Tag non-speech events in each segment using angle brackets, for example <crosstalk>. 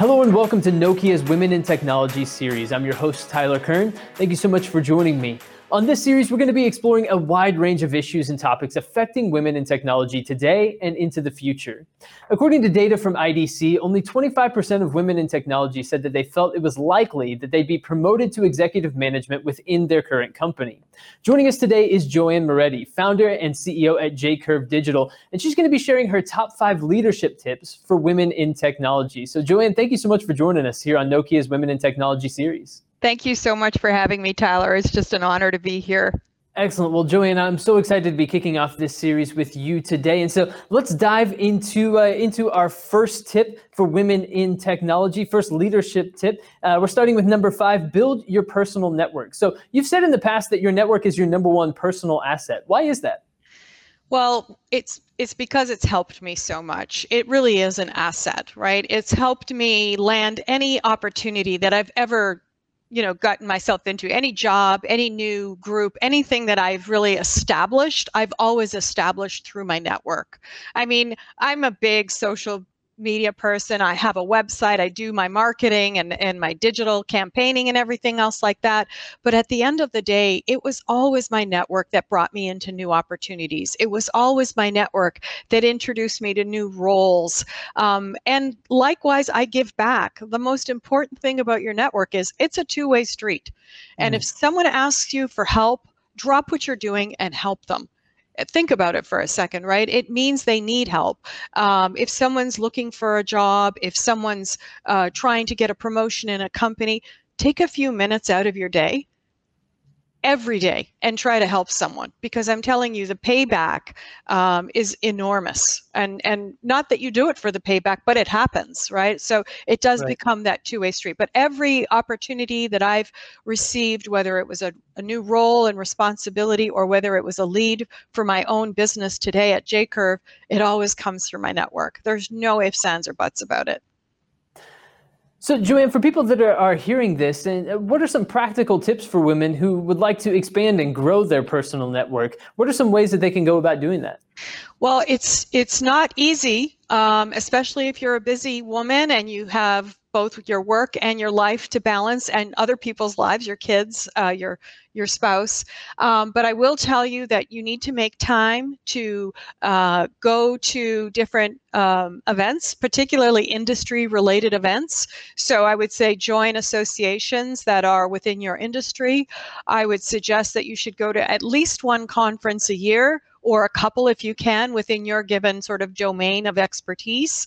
Hello and welcome to Nokia's Women in Technology series. I'm your host, Tyler Kern. Thank you so much for joining me. On this series, we're going to be exploring a wide range of issues and topics affecting women in technology today and into the future. According to data from IDC, only 25% of women in technology said that they felt it was likely that they'd be promoted to executive management within their current company. Joining us today is Joanne Moretti, founder and CEO at JCurve Digital, and she's going to be sharing her top five leadership tips for women in technology. So, Joanne, thank you so much for joining us here on Nokia's Women in Technology series. Thank you so much for having me, Tyler. It's just an honor to be here. Excellent. Well, Joanne, I'm so excited to be kicking off this series with you today. And so let's dive into uh, into our first tip for women in technology. First leadership tip. Uh, we're starting with number five: build your personal network. So you've said in the past that your network is your number one personal asset. Why is that? Well, it's it's because it's helped me so much. It really is an asset, right? It's helped me land any opportunity that I've ever you know gotten myself into any job any new group anything that i've really established i've always established through my network. I mean i'm a big social media person. I have a website. I do my marketing and, and my digital campaigning and everything else like that. But at the end of the day, it was always my network that brought me into new opportunities. It was always my network that introduced me to new roles. Um, and likewise, I give back. The most important thing about your network is it's a two way street. And mm. if someone asks you for help, drop what you're doing and help them think about it for a second, right? It means they need help. Um, if someone's looking for a job, if someone's uh, trying to get a promotion in a company, take a few minutes out of your day every day and try to help someone because I'm telling you the payback um, is enormous. And and not that you do it for the payback but it happens right? So it does right. become that two-way street. But every opportunity that I've received whether it was a, a new role and responsibility or whether it was a lead for my own business today at JCurve it always comes through my network. There's no ifs ands or buts about it so, Joanne, for people that are, are hearing this, and uh, what are some practical tips for women who would like to expand and grow their personal network? What are some ways that they can go about doing that? Well, it's it's not easy, um, especially if you're a busy woman and you have both your work and your life to balance and other people's lives your kids uh, your your spouse. Um, but i will tell you that you need to make time to uh, go to different um, events particularly industry related events. So i would say join associations that are within your industry. I would suggest that you should go to at least one conference a year or a couple if you can within your given sort of domain of expertise.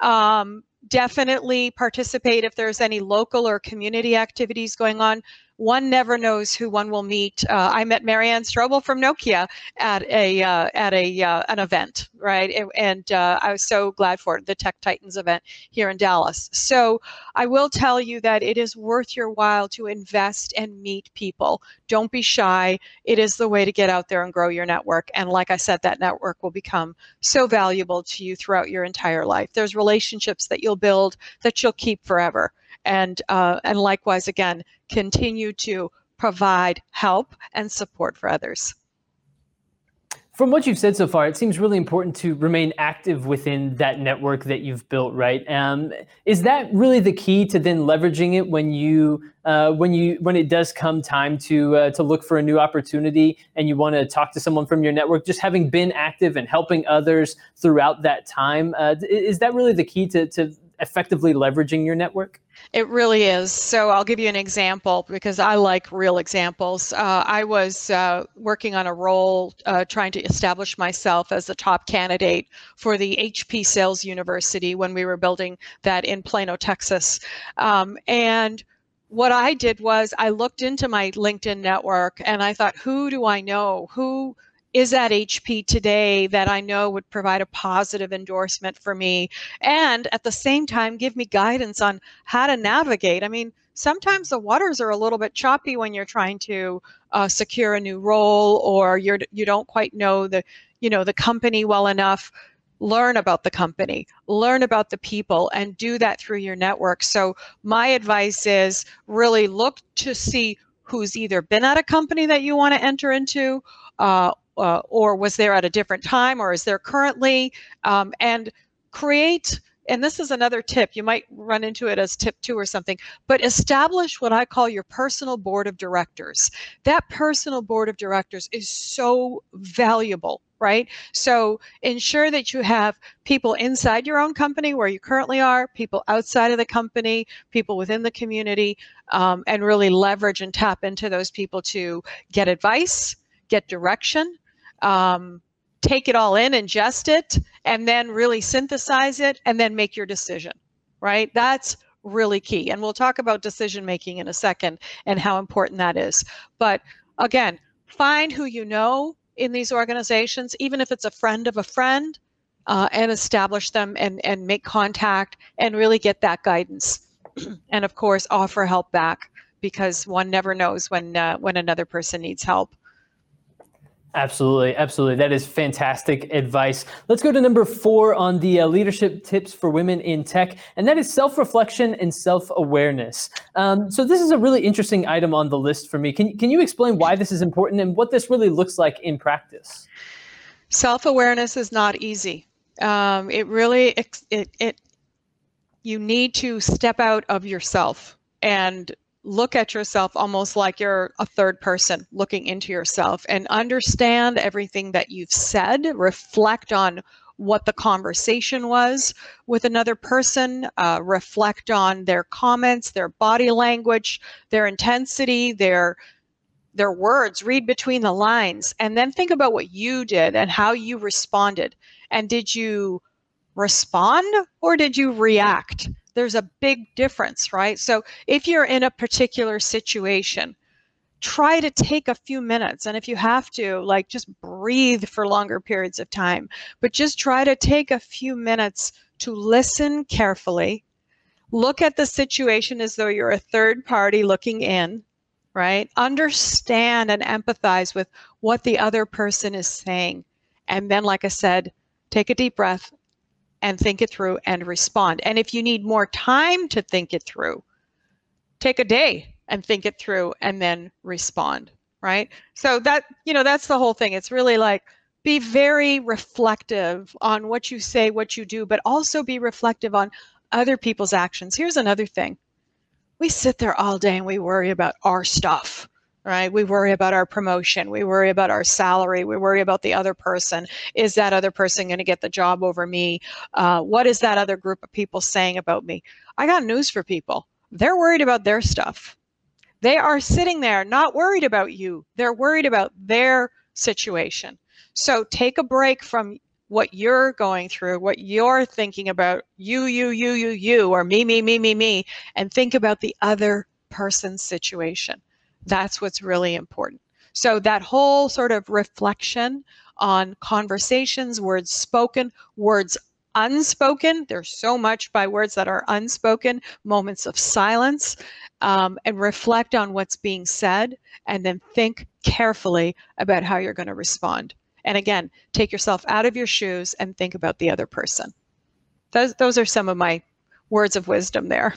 Um, definitely participate if there's any local or community activities going on one never knows who one will meet. Uh, I met Marianne Strobel from Nokia at a uh, at a uh, an event, right? And, uh, I was so glad for it, the Tech Titans event here in Dallas. So I will tell you that it is worth your while to invest and meet people. Don't be shy. It is the way to get out there and grow your network. And like I said, that network will become so valuable to you throughout your entire life. There's relationships that you'll build that you'll keep forever and uh, and likewise again continue to provide help and support for others. From what you've said so far, it seems really important to remain active within that network that you've built, right? Um, is that really the key to then leveraging it when you uh, when you when it does come time to uh, to look for a new opportunity and you want to talk to someone from your network? Just having been active and helping others throughout that time, uh, is that really the key to to effectively leveraging your network? It really is. So I'll give you an example because I like real examples. Uh, I was uh, working on a role uh, trying to establish myself as the top candidate for the HP Sales University when we were building that in Plano, Texas. Um, and what I did was I looked into my LinkedIn network and I thought, who do I know? Who is at HP today that I know would provide a positive endorsement for me and at the same time give me guidance on how to navigate. I mean, sometimes the waters are a little bit choppy when you're trying to uh, secure a new role or you're you don't quite know the you know the company well enough learn about the company, learn about the people, and do that through your network. So, my advice is really look to see who's either been at a company that you want to enter into uh, uh, or was there at a different time or is there currently um, and create and this is another tip, you might run into it as tip two or something, but establish what I call your personal board of directors. That personal board of directors is so valuable right? So ensure that you have people inside your own company where you currently are, people outside of the company, people within the community, um, and really leverage and tap into those people to get advice, get direction, um, take it all in, ingest it, and then really synthesize it and then make your decision, right? That's really key. And we'll talk about decision making in a second and how important that is. But again, find who you know in these organizations, even if it's a friend of a friend, uh, and establish them and, and make contact and really get that guidance. <clears throat> and of course, offer help back because one never knows when uh, when another person needs help. Absolutely, absolutely. That is fantastic advice. Let's go to number four on the uh, leadership tips for women in tech, and that is self reflection and self awareness. Um, so, this is a really interesting item on the list for me. Can, can you explain why this is important and what this really looks like in practice? Self awareness is not easy. Um, it really, it, it, you need to step out of yourself and look at yourself almost like you're a third person looking into yourself and understand everything that you've said, reflect on what the conversation was with another person, uh, reflect on their comments, their body language, their intensity, their their words, read between the lines, and then think about what you did and how you responded. And did you respond or did you react? there's a big difference, right? So if you're in a particular situation, try to take a few minutes. And if you have to, like just breathe for longer periods of time, but just try to take a few minutes to listen carefully. Look at the situation as though you're a third party looking in, right? Understand and empathize with what the other person is saying. And then, like I said, take a deep breath and think it through and respond. And if you need more time to think it through, take a day and think it through and then respond, right? So that, you know, that's the whole thing. It's really like be very reflective on what you say, what you do, but also be reflective on other people's actions. Here's another thing. We sit there all day and we worry about our stuff right? We worry about our promotion. We worry about our salary. We worry about the other person. Is that other person going to get the job over me? Uh, what is that other group of people saying about me? I got news for people. They're worried about their stuff. They are sitting there not worried about you. They're worried about their situation. So take a break from what you're going through, what you're thinking about, you, you, you, you, you, or me, me, me, me, me, and think about the other person's situation. That's what's really important. So that whole sort of reflection on conversations, words spoken, words unspoken. There's so much by words that are unspoken, moments of silence, um, and reflect on what's being said, and then think carefully about how you're going to respond. And again, take yourself out of your shoes and think about the other person. Those, those are some of my words of wisdom there.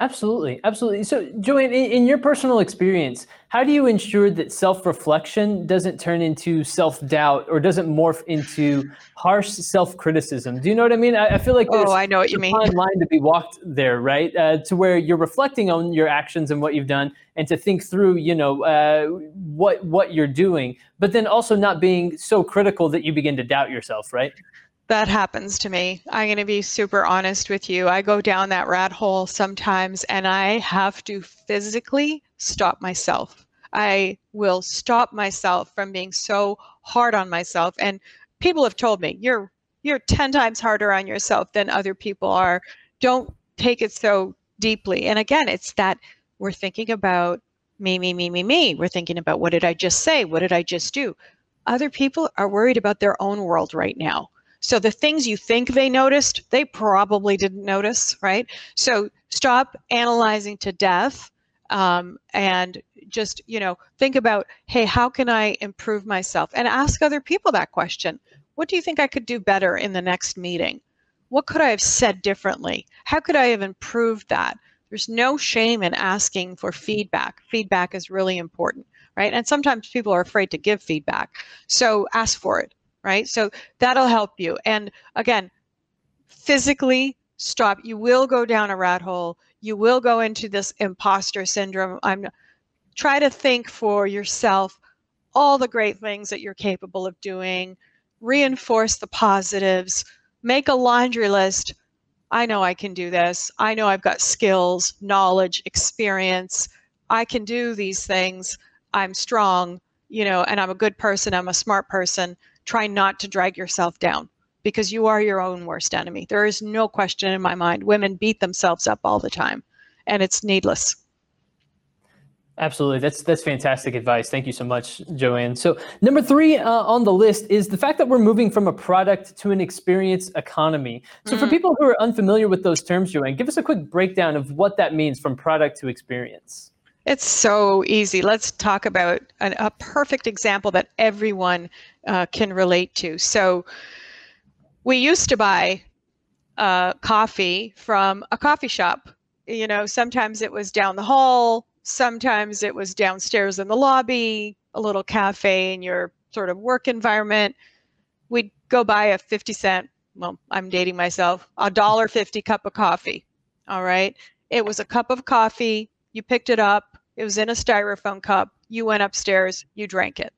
Absolutely, absolutely. So, Joanne, in, in, your personal experience, how do you ensure that self-reflection doesn't turn into self-doubt or doesn't morph into harsh self-criticism? Do you know what I mean? I, I feel like there's oh, I know what you mean. fine line to be walked there, right? Uh, to where you're reflecting on your actions and what you've done, and to think through, you know, uh, what what you're doing, but then also not being so critical that you begin to doubt yourself, right? That happens to me. I'm going to be super honest with you. I go down that rat hole sometimes and I have to physically stop myself. I will stop myself from being so hard on myself. And people have told me, you're you're 10 times harder on yourself than other people are. Don't take it so deeply. And again, it's that we're thinking about me, me, me, me, me. We're thinking about what did I just say? What did I just do? Other people are worried about their own world right now so the things you think they noticed, they probably didn't notice, right? So stop analyzing to death um, and just, you know, think about, hey, how can I improve myself? And ask other people that question. What do you think I could do better in the next meeting? What could I have said differently? How could I have improved that? There's no shame in asking for feedback. Feedback is really important, right? And sometimes people are afraid to give feedback. So ask for it right? So that'll help you. And again, physically stop. You will go down a rat hole. You will go into this imposter syndrome. I'm try to think for yourself all the great things that you're capable of doing, reinforce the positives, make a laundry list. I know I can do this. I know I've got skills, knowledge, experience. I can do these things. I'm strong, you know, and I'm a good person. I'm a smart person. Try not to drag yourself down because you are your own worst enemy. There is no question in my mind. Women beat themselves up all the time, and it's needless. Absolutely, that's that's fantastic advice. Thank you so much, Joanne. So number three uh, on the list is the fact that we're moving from a product to an experience economy. So mm. for people who are unfamiliar with those terms, Joanne, give us a quick breakdown of what that means from product to experience. It's so easy. Let's talk about an, a perfect example that everyone uh, can relate to. So we used to buy uh, coffee from a coffee shop. You know, sometimes it was down the hall Sometimes it was downstairs in the lobby, a little cafe in your sort of work environment. We'd go buy a 50 cent, well, I'm dating myself, a dollar 50 cup of coffee. All right. It was a cup of coffee. You picked it up. It was in a styrofoam cup. You went upstairs. You drank it.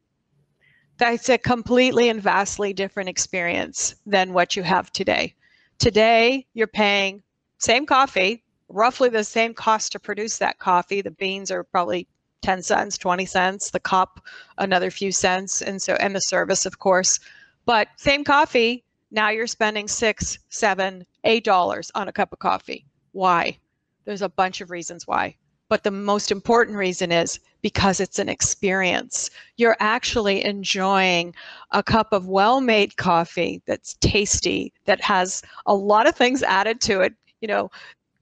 That's a completely and vastly different experience than what you have today. Today, you're paying same coffee, roughly the same cost to produce that coffee. The beans are probably 10 cents, 20 cents, the cup another few cents and so and the service of course. But same coffee, now you're spending six, seven, eight dollars on a cup of coffee. Why? There's a bunch of reasons why. But the most important reason is because it's an experience. You're actually enjoying a cup of well made coffee that's tasty, that has a lot of things added to it. You know,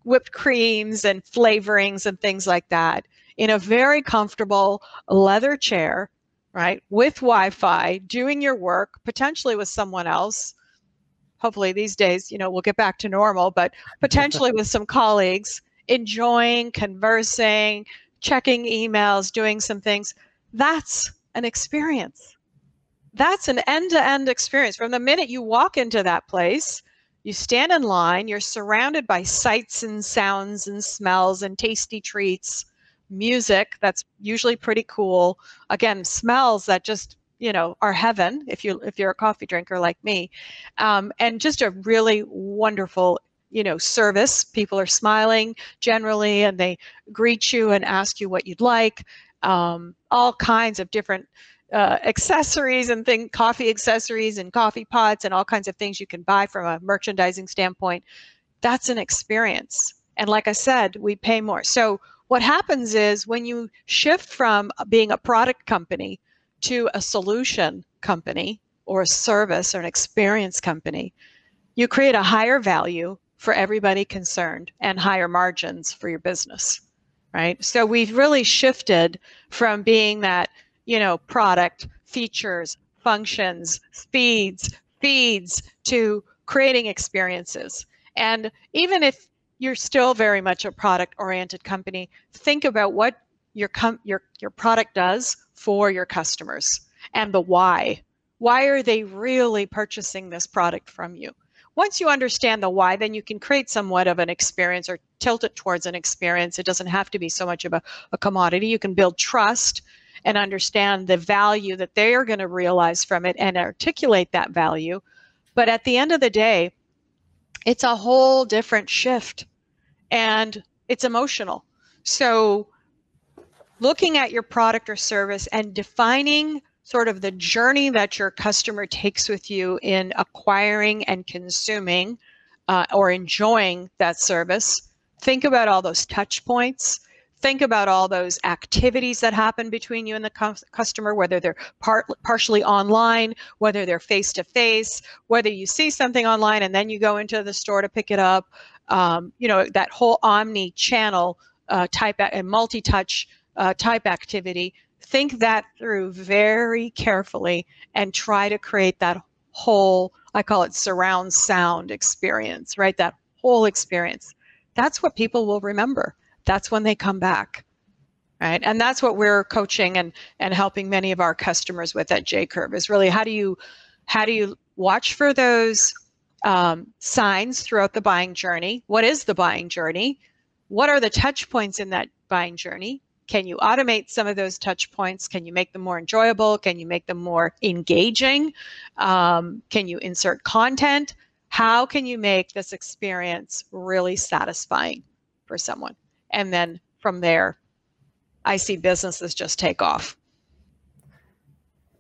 whipped creams and flavorings and things like that in a very comfortable leather chair, right, with Wi Fi, doing your work, potentially with someone else. Hopefully, these days, you know, we'll get back to normal, but <laughs> potentially with some colleagues, enjoying, conversing, checking emails, doing some things. That's an experience. That's an end to end experience. From the minute you walk into that place, you stand in line, you're surrounded by sights and sounds and smells and tasty treats, music that's usually pretty cool. Again, smells that just you know are heaven if you if you're a coffee drinker like me, um, and just a really wonderful you know service. People are smiling generally, and they greet you and ask you what you'd like. Um, all kinds of different uh, accessories and thing, coffee accessories and coffee pots and all kinds of things you can buy from a merchandising standpoint. That's an experience. And like I said, we pay more. So what happens is when you shift from being a product company to a solution company or a service or an experience company, you create a higher value for everybody concerned and higher margins for your business, right? So we've really shifted from being that you know, product, features, functions, speeds, feeds to creating experiences. And even if you're still very much a product oriented company, think about what your com- your your product does for your customers and the why. Why are they really purchasing this product from you? Once you understand the why, then you can create somewhat of an experience or tilt it towards an experience. It doesn't have to be so much of a, a commodity. You can build trust and understand the value that they are going to realize from it and articulate that value. But at the end of the day, it's a whole different shift and it's emotional. So, looking at your product or service and defining sort of the journey that your customer takes with you in acquiring and consuming uh, or enjoying that service. Think about all those touch points think about all those activities that happen between you and the customer, whether they're part, partially online, whether they're face to face, whether you see something online and then you go into the store to pick it up. Um, you know, that whole omni channel uh, type and multi touch uh, type activity. Think that through very carefully and try to create that whole, I call it surround sound experience, right? That whole experience. That's what people will remember that's when they come back right and that's what we're coaching and and helping many of our customers with at JCurve is really how do you how do you watch for those um, signs throughout the buying journey. What is the buying journey? What are the touch points in that buying journey? Can you automate some of those touch points? Can you make them more enjoyable? Can you make them more engaging? Um, can you insert content? How can you make this experience really satisfying for someone? And then from there, I see businesses just take off.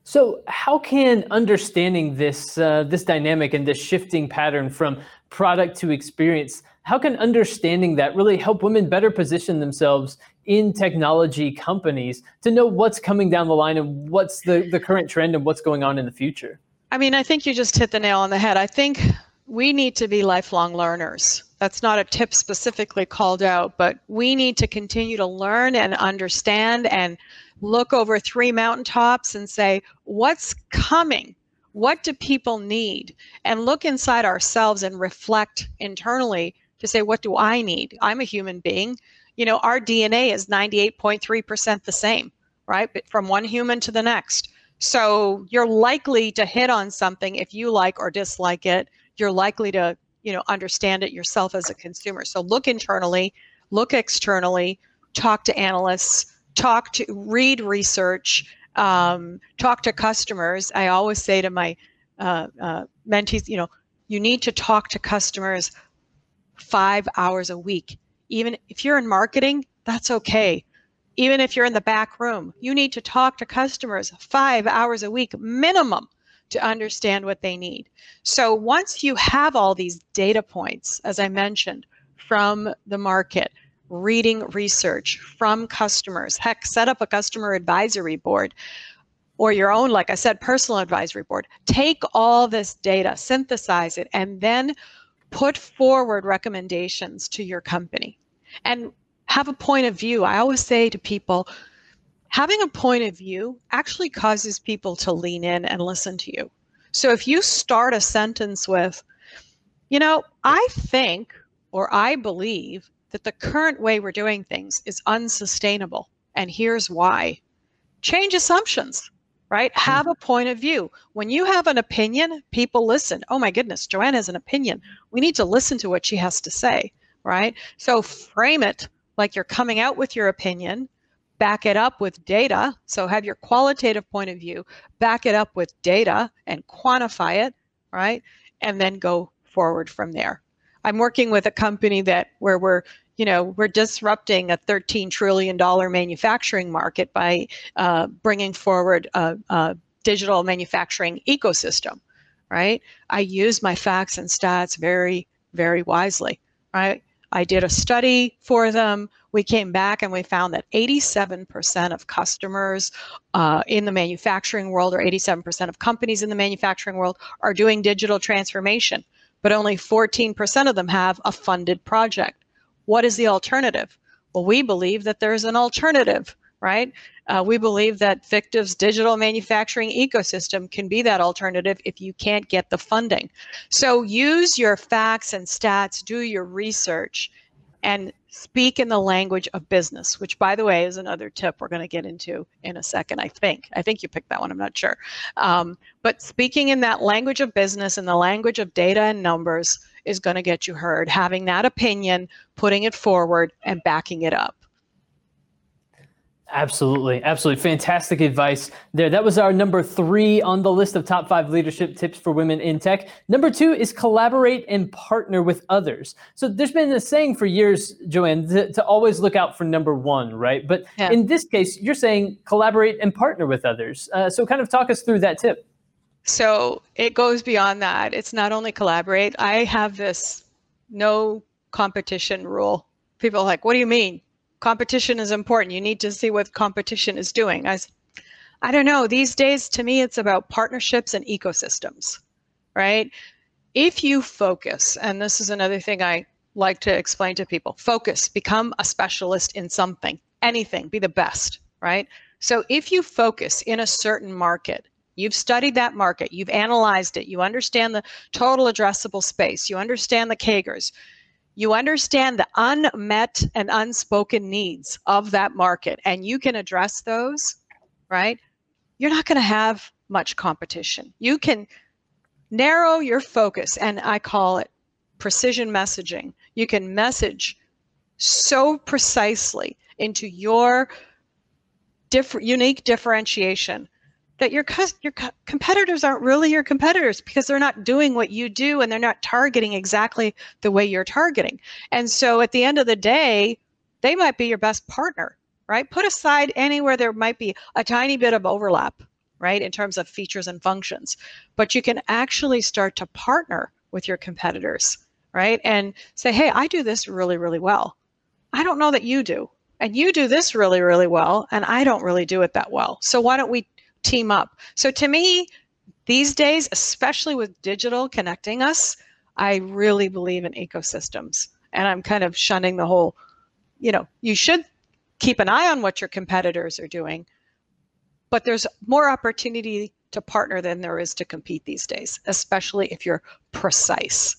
So, how can understanding this uh, this dynamic and this shifting pattern from product to experience, how can understanding that really help women better position themselves in technology companies to know what's coming down the line and what's the, the current trend and what's going on in the future? I mean, I think you just hit the nail on the head. I think we need to be lifelong learners. That's not a tip specifically called out, but we need to continue to learn and understand and look over three mountaintops and say, what's coming? What do people need? And look inside ourselves and reflect internally to say, what do I need? I'm a human being. You know, our DNA is 98.3% the same, right? But from one human to the next. So you're likely to hit on something if you like or dislike it. You're likely to, you know, understand it yourself as a consumer. So look internally, look externally, talk to analysts, talk to read research um, talk to customers i always say to my uh, uh, mentees you know you need to talk to customers five hours a week even if you're in marketing that's okay even if you're in the back room you need to talk to customers five hours a week minimum to understand what they need so once you have all these data points as i mentioned from the market reading research from customers. Heck, set up a customer advisory board or your own, like I said, personal advisory board. Take all this data, synthesize it, and then put forward recommendations to your company and have a point of view. I always say to people, having a point of view actually causes people to lean in and listen to you. So if you start a sentence with, you know, I think or I believe that the current way we're doing things is unsustainable. And here's why change assumptions, right? Mm-hmm. Have a point of view. When you have an opinion, people listen. Oh my goodness, Joanne has an opinion. We need to listen to what she has to say, right? So frame it like you're coming out with your opinion, back it up with data. So have your qualitative point of view, back it up with data and quantify it, right? And then go forward from there. I'm working with a company that where we're you know we're disrupting a 13 trillion dollar manufacturing market by uh, bringing forward a, a digital manufacturing ecosystem right? I use my facts and stats very very wisely right? I did a study for them. We came back and we found that 87% of customers uh, in the manufacturing world or 87% of companies in the manufacturing world are doing digital transformation but only 14% of them have a funded project. What is the alternative? Well, we believe that there's an alternative, right? Uh, we believe that Fictiv's digital manufacturing ecosystem can be that alternative if you can't get the funding. So use your facts and stats, do your research, and speak in the language of business, which, by the way, is another tip we're going to get into in a second, I think. I think you picked that one, I'm not sure. Um, but speaking in that language of business and the language of data and numbers is going to get you heard. Having that opinion, putting it forward, and backing it up. Absolutely. Absolutely. Fantastic advice there. That was our number three on the list of top five leadership tips for women in tech. Number two is collaborate and partner with others. So there's been a saying for years, Joanne, to, to always look out for number one, right? But yeah. in this case, you're saying collaborate and partner with others. Uh, so kind of talk us through that tip. So it goes beyond that. It's not only collaborate. I have this no competition rule. People are like, what do you mean? competition is important. You need to see what competition is doing. I, I don't know. These days, to me, it's about partnerships and ecosystems, right? If you focus, and this is another thing I like to explain to people focus, become a specialist in something, anything, be the best, right? So if you focus in a certain market, You've studied that market, you've analyzed it, you understand the total addressable space, you understand the CAGRs, you understand the unmet and unspoken needs of that market and you can address those, right? You're not going to have much competition. You can narrow your focus, and I call it precision messaging. You can message so precisely into your unique differentiation that your your competitors aren't really your competitors because they're not doing what you do and they're not targeting exactly the way you're targeting. And so at the end of the day, they might be your best partner, right? Put aside anywhere there might be a tiny bit of overlap, right, in terms of features and functions, but you can actually start to partner with your competitors, right? And say, "Hey, I do this really really well. I don't know that you do." And you do this really, really well, and I don't really do it that well. So why don't we team up. So to me, these days, especially with digital connecting us, I really believe in ecosystems. And I'm kind of shunning the whole, you know, you should keep an eye on what your competitors are doing, but there's more opportunity to partner than there is to compete these days, especially if you're precise.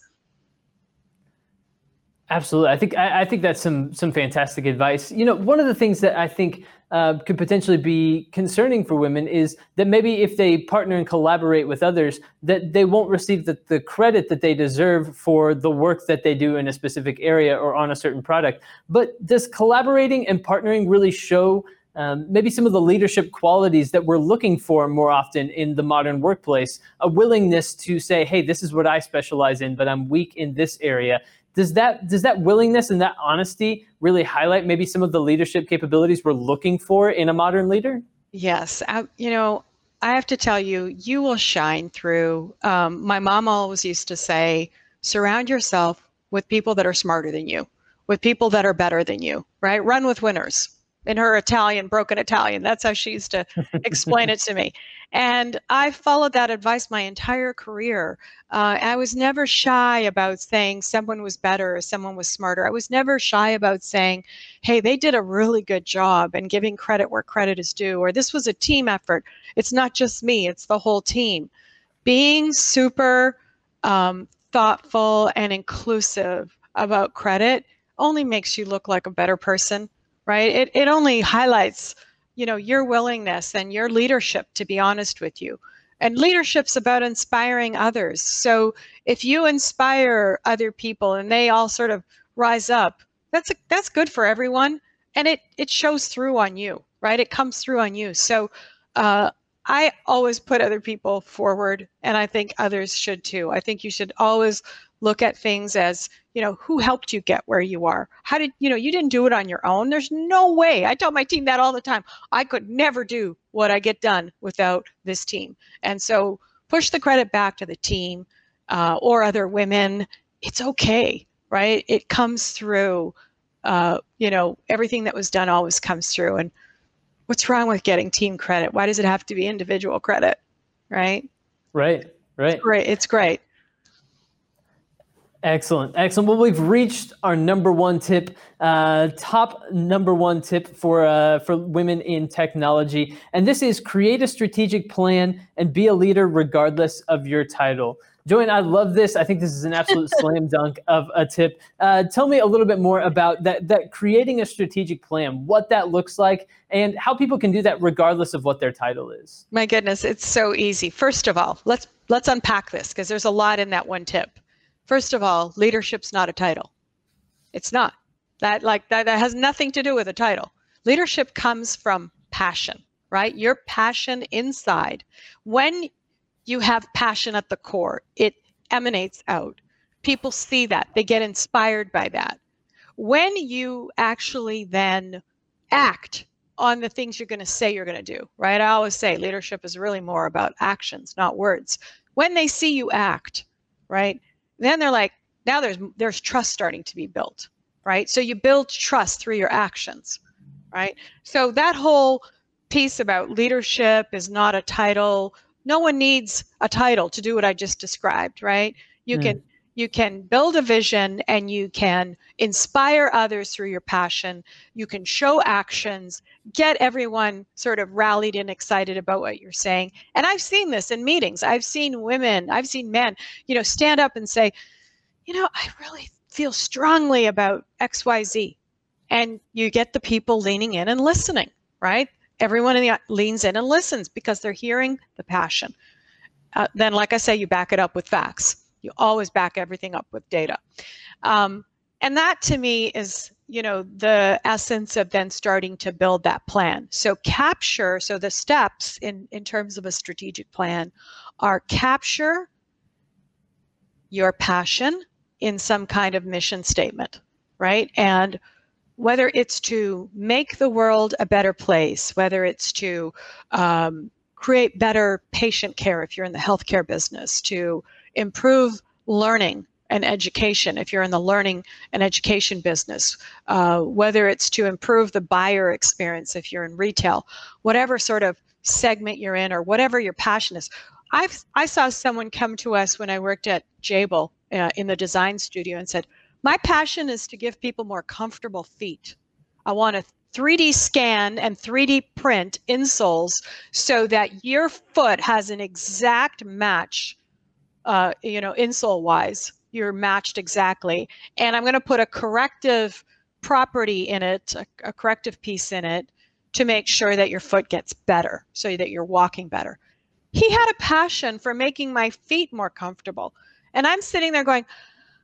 Absolutely, I think I, I, think that's some some fantastic advice. You know, one of the things that I think uh, could potentially be concerning for women is that maybe if they partner and collaborate with others, that they won't receive the, the credit that they deserve for the work that they do in a specific area or on a certain product. But does collaborating and partnering really show um, maybe some of the leadership qualities that we're looking for more often in the modern workplace a willingness to say hey this is what i specialize in but i'm weak in this area does that does that willingness and that honesty really highlight maybe some of the leadership capabilities we're looking for in a modern leader? Yes, I, you know, I have to tell you, you will shine through. Um, my mom always used to say, surround yourself with people that are smarter than you, with people that are better than you, right? Run with winners in her Italian, broken Italian. That's how she used to explain it to me. <laughs> And I followed that advice my entire career. Uh, I was never shy about saying someone was better or someone was smarter. I was never shy about saying, hey, they did a really good job and giving credit where credit is due, or this was a team effort. It's not just me, it's the whole team. Being super um, thoughtful and inclusive about credit only makes you look like a better person right? It, it only highlights, you know, your willingness and your leadership, to be honest with you. And leadership's about inspiring others. So if you inspire other people and they all sort of rise up, that's a, that's good for everyone, and it it shows through on you, right? It comes through on you. So uh, I always put other people forward, and I think others should too. I think you should always look at things as you know who helped you get where you are? How did you know you didn't do it on your own. There's no way. I tell my team that all the time. I could never do what i get done without this team. And so push the credit back to the team uh, or other women. It's okay right? It comes through uh, you know everything that was done always comes through. And what's wrong with getting team credit? Why does it have to be individual credit right? Right right. It's great it's great Excellent, excellent. Well, we've reached our number one tip, uh, top number one tip for uh, for women in technology, and this is create a strategic plan and be a leader regardless of your title. Joanne, I love this. I think this is an absolute <laughs> slam dunk of a tip. Uh, tell me a little bit more about that. That creating a strategic plan, what that looks like, and how people can do that regardless of what their title is. My goodness, it's so easy. First of all, let's let's unpack this because there's a lot in that one tip. First of all, leadership's not a title. It's not. That like that, that has nothing to do with a title. Leadership comes from passion, right? Your passion inside. When you have passion at the core, it emanates out. People see that. They get inspired by that. When you actually then act on the things you're going to say you're going to do, right? I always say leadership is really more about actions, not words. When they see you act, right? Then they're like now there's there's trust starting to be built right? So you build trust through your actions right? So that whole piece about leadership is not a title. No one needs a title to do what i just described right? You mm. can you can build a vision and you can inspire others through your passion. You can show actions get everyone sort of rallied and excited about what you're saying. And i've seen this in meetings. I've seen women i've seen men you know stand up and say you know i really feel strongly about xyz and you get the people leaning in and listening right? Everyone in the leans in and listens because they're hearing the passion. Uh, then like I say, you back it up with facts. You always back everything up with data. Um, and that to me is you know the essence of then starting to build that plan so capture so the steps in in terms of a strategic plan are capture your passion in some kind of mission statement right and whether it's to make the world a better place whether it's to um, create better patient care if you're in the healthcare business to improve learning and education if you're in the learning and education business, uh, whether it's to improve the buyer experience if you're in retail, whatever sort of segment you're in or whatever your passion is. I've, I saw someone come to us when I worked at Jabil uh, in the design studio and said, My passion is to give people more comfortable feet. I want to 3D scan and 3D print insoles so that your foot has an exact match, uh, you know, insole wise you're matched exactly. And I'm going to put a corrective property in it, a, a, corrective piece in it to make sure that your foot gets better so that you're walking better. He had a passion for making my feet more comfortable. And I'm sitting there going,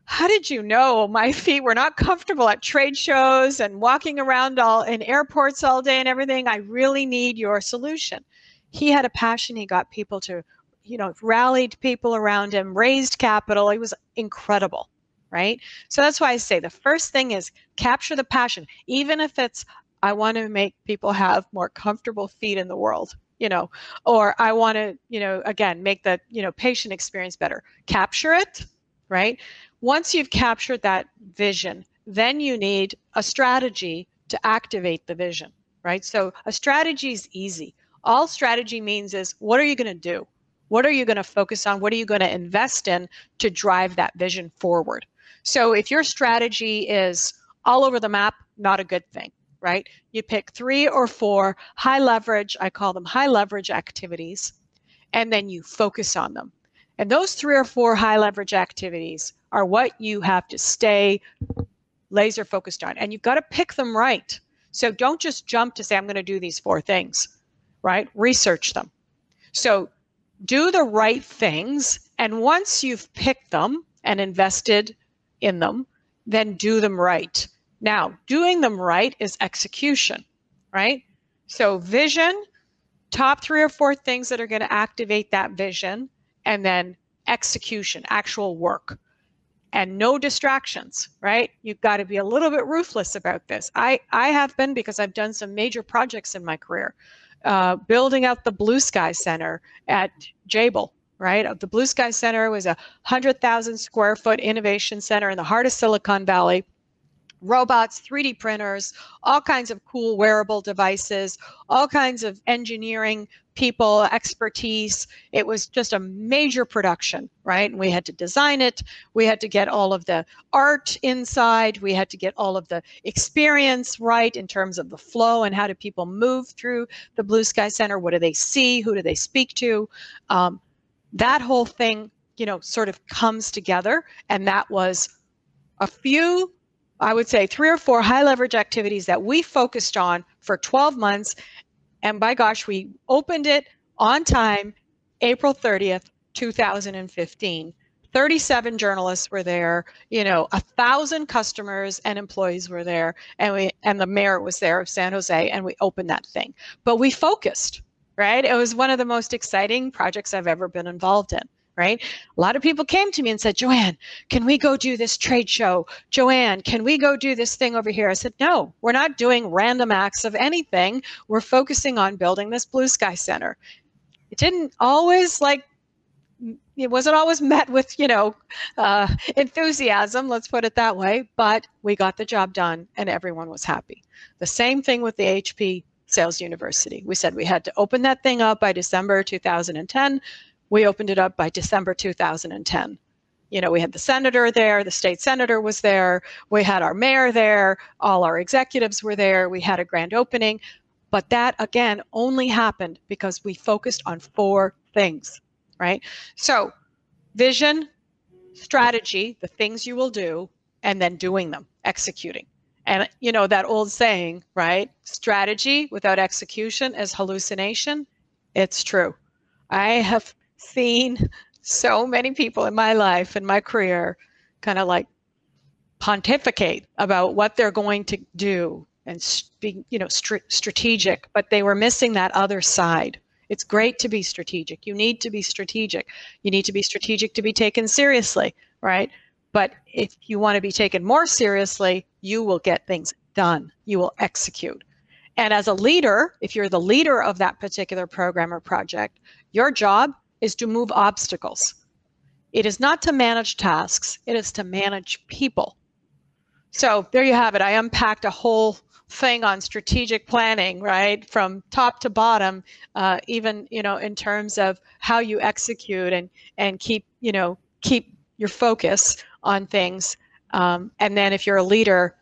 how did you know my <laughs> feet were not comfortable at trade shows and walking around all in airports all day and everything? I really need your solution. He had a passion. He got people to you know, rallied people around him, raised capital. He was incredible, right? So that's why I say the first thing is capture the passion, even if it's, I want to make people have more comfortable feet in the world, you know, or I want to, you know, again, make the, you know, patient experience better. Capture it, right? Once you've captured that vision, then you need a strategy to activate the vision, right? So a strategy is easy. All strategy means is what are you going to do? What are you going to focus on? What are you going to invest in to drive that vision forward? So if your strategy is all over the map, not a good thing, right? You pick three or four high leverage, I call them high leverage activities, and then you focus on them. And those three or four high leverage activities are what you have to stay laser focused on. And you've got to pick them right. So don't just jump to say, I'm going to do these four things, right? Research them. So do the right things. And once you've picked them and invested in them, then do them right. Now, doing them right is execution, right? So, vision, top three or four things that are going to activate that vision, and then execution, actual work, and no distractions, right? You've got to be a little bit ruthless about this. I, I have been because I've done some major projects in my career uh, building out the Blue Sky Center at Jabil, right? The Blue Sky Center was a 100,000 square foot innovation center in the heart of Silicon Valley. Robots, 3D printers, all kinds of cool wearable devices, all kinds of engineering people, expertise. It was just a major production, right? And we had to design it. We had to get all of the art inside. We had to get all of the experience right in terms of the flow and how do people move through the Blue Sky Center? What do they see? Who do they speak to? Um, that whole thing, you know, sort of comes together. And that was a few I would say three or four high leverage activities that we focused on for 12 months and by gosh, we opened it on time, April 30th, 2015. 37 journalists were there, you know, a thousand customers and employees were there, and we and the mayor was there of San Jose, and we opened that thing. But we focused, right? It was one of the most exciting projects I've ever been involved in right? A lot of people came to me and said, Joanne, can we go do this trade show? Joanne, can we go do this thing over here? I said, no, we're not doing random acts of anything. We're focusing on building this Blue Sky Center. It didn't always like, it wasn't always met with, you know, uh, enthusiasm, let's put it that way, but we got the job done and everyone was happy. The same thing with the HP Sales University. We said we had to open that thing up by December 2010 we opened it up by December 2010. You know, we had the senator there, the state senator was there, we had our mayor there, all our executives were there, we had a grand opening. But that, again, only happened because we focused on four things, right? So, vision, strategy, the things you will do, and then doing them, executing. And, you know, that old saying, right? Strategy without execution is hallucination. It's true. I have seen so many people in my life and my career kind of like pontificate about what they're going to do and be you know str- strategic but they were missing that other side. It's great to be strategic. You need to be strategic. You need to be strategic to be taken seriously right? But if you want to be taken more seriously you will get things done. You will execute. And as a leader if you're the leader of that particular program or project your job is to move obstacles it is not to manage tasks it is to manage people so there you have it. I unpacked a whole thing on strategic planning, right, from top to bottom, uh, even you know in terms of how you execute and and keep you know keep your focus on things. Um, and then if you're a leader,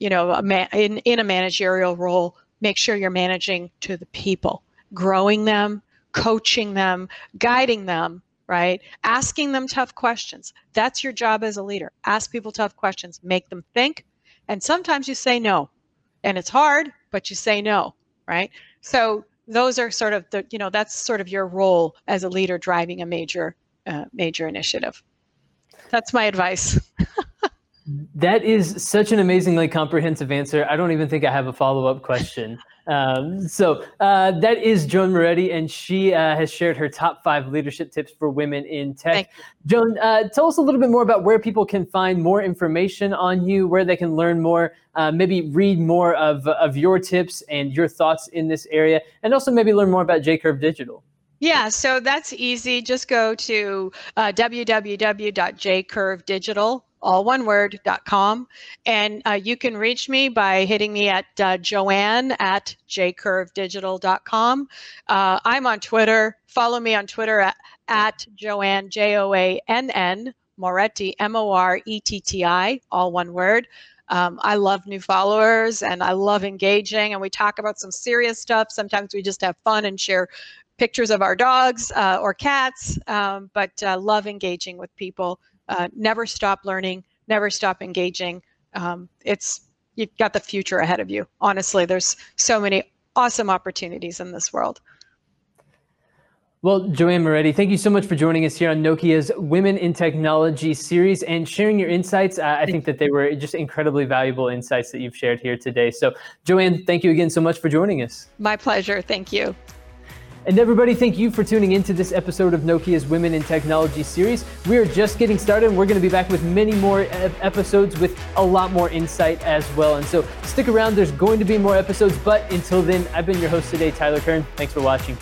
you know, man, in in a managerial role, make sure you're managing to the people, growing them, coaching them, guiding them right? Asking them tough questions. That's your job as a leader. Ask people tough questions, make them think. And sometimes you say no. And it's hard, but you say no, right? So those are sort of the, you know, that's sort of your role as a leader driving a major, uh, major initiative. That's my advice. That is such an amazingly comprehensive answer. I don't even think I have a follow up question. Um, so uh, that is Joanne Moretti, and she uh, has shared her top five leadership tips for women in tech. Joanne, uh, tell us a little bit more about where people can find more information on you, where they can learn more, uh, maybe read more of, of your tips and your thoughts in this area, and also maybe learn more about JCurve Digital. Yeah, so that's easy. Just go to uh, www.jcurvedigital all one word, com. And uh, you can reach me by hitting me at uh, joanne at jcurvedigital.com. Uh, I'm on Twitter. Follow me on Twitter at, at Joanne, J O A N N, Moretti, M O R E T T I, all one word. Um, I love new followers and I love engaging, and we talk about some serious stuff. Sometimes we just have fun and share pictures of our dogs uh, or cats, um, but uh, love engaging with people uh, never stop learning, never stop engaging. Um, it's you've got the future ahead of you. Honestly, there's so many awesome opportunities in this world. Well, Joanne Moretti, thank you so much for joining us here on Nokia's Women in Technology series and sharing your insights. Uh, I think that they were just incredibly valuable insights that you've shared here today. So, Joanne, thank you again so much for joining us. My pleasure. Thank you. And everybody, thank you for tuning into this episode of Nokia's Women in Technology series. We are just getting started. And we're going to be back with many more episodes with a lot more insight as well. And so stick around. There's going to be more episodes. But until then, I've been your host today, Tyler Kern. Thanks for watching.